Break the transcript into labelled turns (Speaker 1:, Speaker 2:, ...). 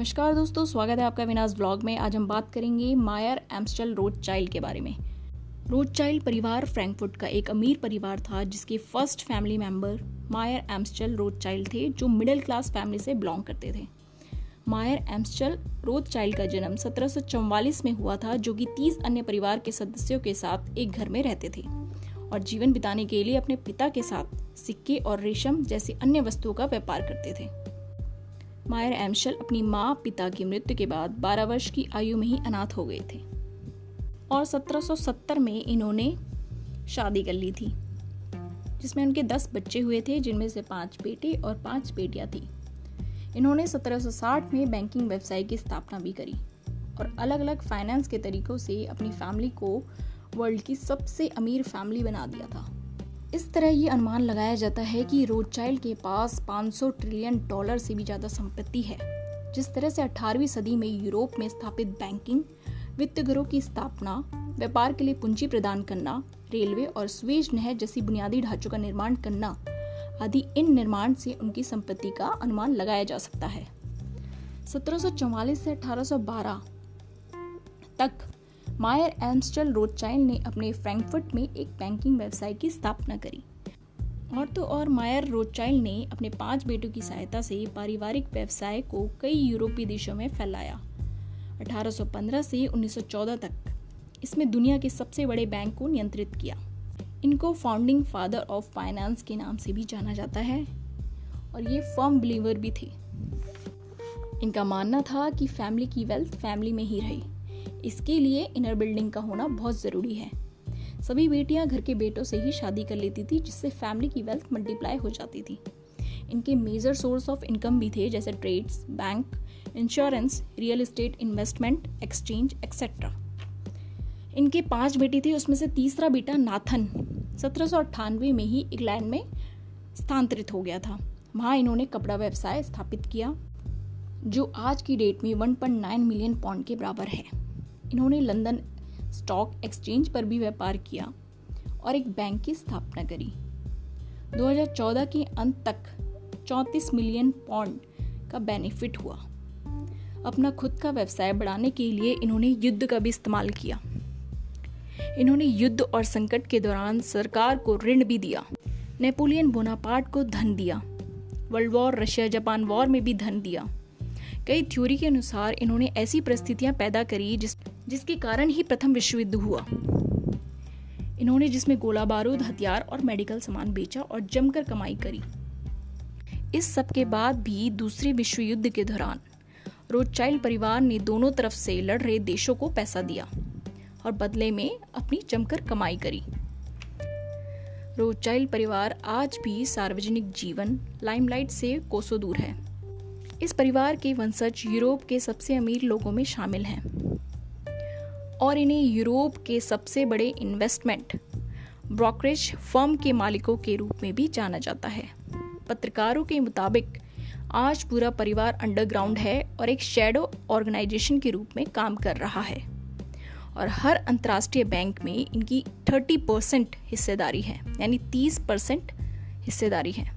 Speaker 1: नमस्कार दोस्तों, स्वागत है आपका विनाश ब्लॉग में। आज हम बात करेंगे मायर एम्स्टल रोड चाइल्ड के बारे में। रोड चाइल्ड परिवार फ्रैंकफुट का एक अमीर परिवार था, जिसके first family member Mayer Amschel road child थे, जो मिडिल क्लास फैमिली से बिलोंग करते थे। मायर एम्स्टल रोड चाइल्ड का जन्म सत्रह सौ चौवालीस में हुआ था, जो कि 30 अन्य परिवार के सदस्यों के साथ एक घर में रहते थे। और जीवन बिताने के लिए अपने पिता के साथ सिक्के और रेशम जैसी अन्य वस्तुओं का व्यापार करते थे। मायर एमशल अपनी माँ, पिता की मृत्यु के बाद 12 वर्ष की आयु में ही अनाथ हो गए थे। और 1770 में इन्होंने शादी कर ली थी, जिसमें उनके 10 बच्चे हुए थे, जिनमें से पाँच बेटे और पाँच बेटियाँ थी। इन्होंने 1760 में बैंकिंग व्यवसाय की स्थापना भी करी और अलग अलग फाइनेंस के तरीकों से अपनी फैमिली को वर्ल्ड की सबसे अमीर फैमिली बना दिया था। इस तरह ये अनुमान लगाया जाता है कि रोडचाइल्ड के पास 500 ट्रिलियन डॉलर से भी ज़्यादा संपत्ति है। जिस तरह से 18वीं सदी में यूरोप में स्थापित बैंकिंग वित्त घरों की स्थापना, व्यापार के लिए पूंजी प्रदान करना, रेलवे और स्वेज नहर जैसी बुनियादी ढांचों का निर्माण करना आदि इन निर्माण से उनकी संपत्ति का अनुमान लगाया जा सकता है। सत्रह सौ चौवालीस से 1812 तक मायर एम्स्टल रोथचाइल्ड ने अपने फ्रैंकफर्ट में एक बैंकिंग व्यवसाय की स्थापना करी। और तो और मायर रोथचाइल्ड ने अपने पाँच बेटों की सहायता से पारिवारिक व्यवसाय को कई यूरोपीय देशों में फैलाया। 1815 से 1914 तक इसमें दुनिया के सबसे बड़े बैंक को नियंत्रित किया। इनको फाउंडिंग फादर ऑफ़ फाइनेंस के नाम से भी जाना जाता है, और ये फर्म बिलीवर भी थे। इनका मानना था कि फैमिली की वेल्थ फैमिली में ही रही। इसके लिए इनर बिल्डिंग का होना बहुत ज़रूरी है। सभी बेटियाँ घर के बेटों से ही शादी कर लेती थी, जिससे फैमिली की वेल्थ मल्टीप्लाई हो जाती थी। इनके मेजर सोर्स ऑफ़ इनकम भी थे, जैसे trades bank insurance real estate investment exchange etcetera इनके पाँच बेटी थी, उसमें से तीसरा बेटा नाथन, सत्रह में ही इंग्लैंड में स्थानांतरित हो गया था। वहाँ इन्होंने कपड़ा व्यवसाय स्थापित किया, जो आज की डेट में 1.9 मिलियन पाउंड के बराबर है। इन्होंने लंदन स्टॉक एक्सचेंज पर भी व्यापार किया और एक बैंक की स्थापना करी। 2014 के अंत तक 34 मिलियन पाउंड का बेनिफिट हुआ। अपना खुद का व्यवसाय बढ़ाने के लिए इन्होंने युद्ध का भी इस्तेमाल किया। इन्होंने युद्ध और संकट के दौरान सरकार को ऋण भी दिया। नेपोलियन बोनापार्ट को धन दिया। World war, Russia Japan war में भी धन दिया। कई थ्योरी के अनुसार इन्होंने ऐसी परिस्थितियाँ पैदा करी जिस जिसके कारण ही प्रथम विश्व युद्ध हुआ। इन्होंने जिसमें गोला बारूद, हथियार और मेडिकल सामान बेचा और जमकर कमाई करी। इस सब के बाद भी दूसरे विश्व युद्ध के दौरान रोडचाइल्ड परिवार ने दोनों तरफ़ से लड़ रहे देशों को पैसा दिया और बदले में अपनी जमकर कमाई करी। रोडचाइल्ड परिवार आज भी सार्वजनिक जीवन, लाइमलाइट से कोसों दूर है। इस परिवार के वंशज यूरोप के सबसे अमीर लोगों में शामिल हैं। और इन्हें यूरोप के सबसे बड़े इन्वेस्टमेंट ब्रोकरेज फर्म के मालिकों के रूप में भी जाना जाता है। पत्रकारों के मुताबिक, आज पूरा परिवार अंडरग्राउंड है और एक शेडो ऑर्गेनाइजेशन के रूप में काम कर रहा है। और हर अंतर्राष्ट्रीय बैंक में इनकी 30 परसेंट हिस्सेदारी है, यानी 30 परसेंट हिस्सेदारी है।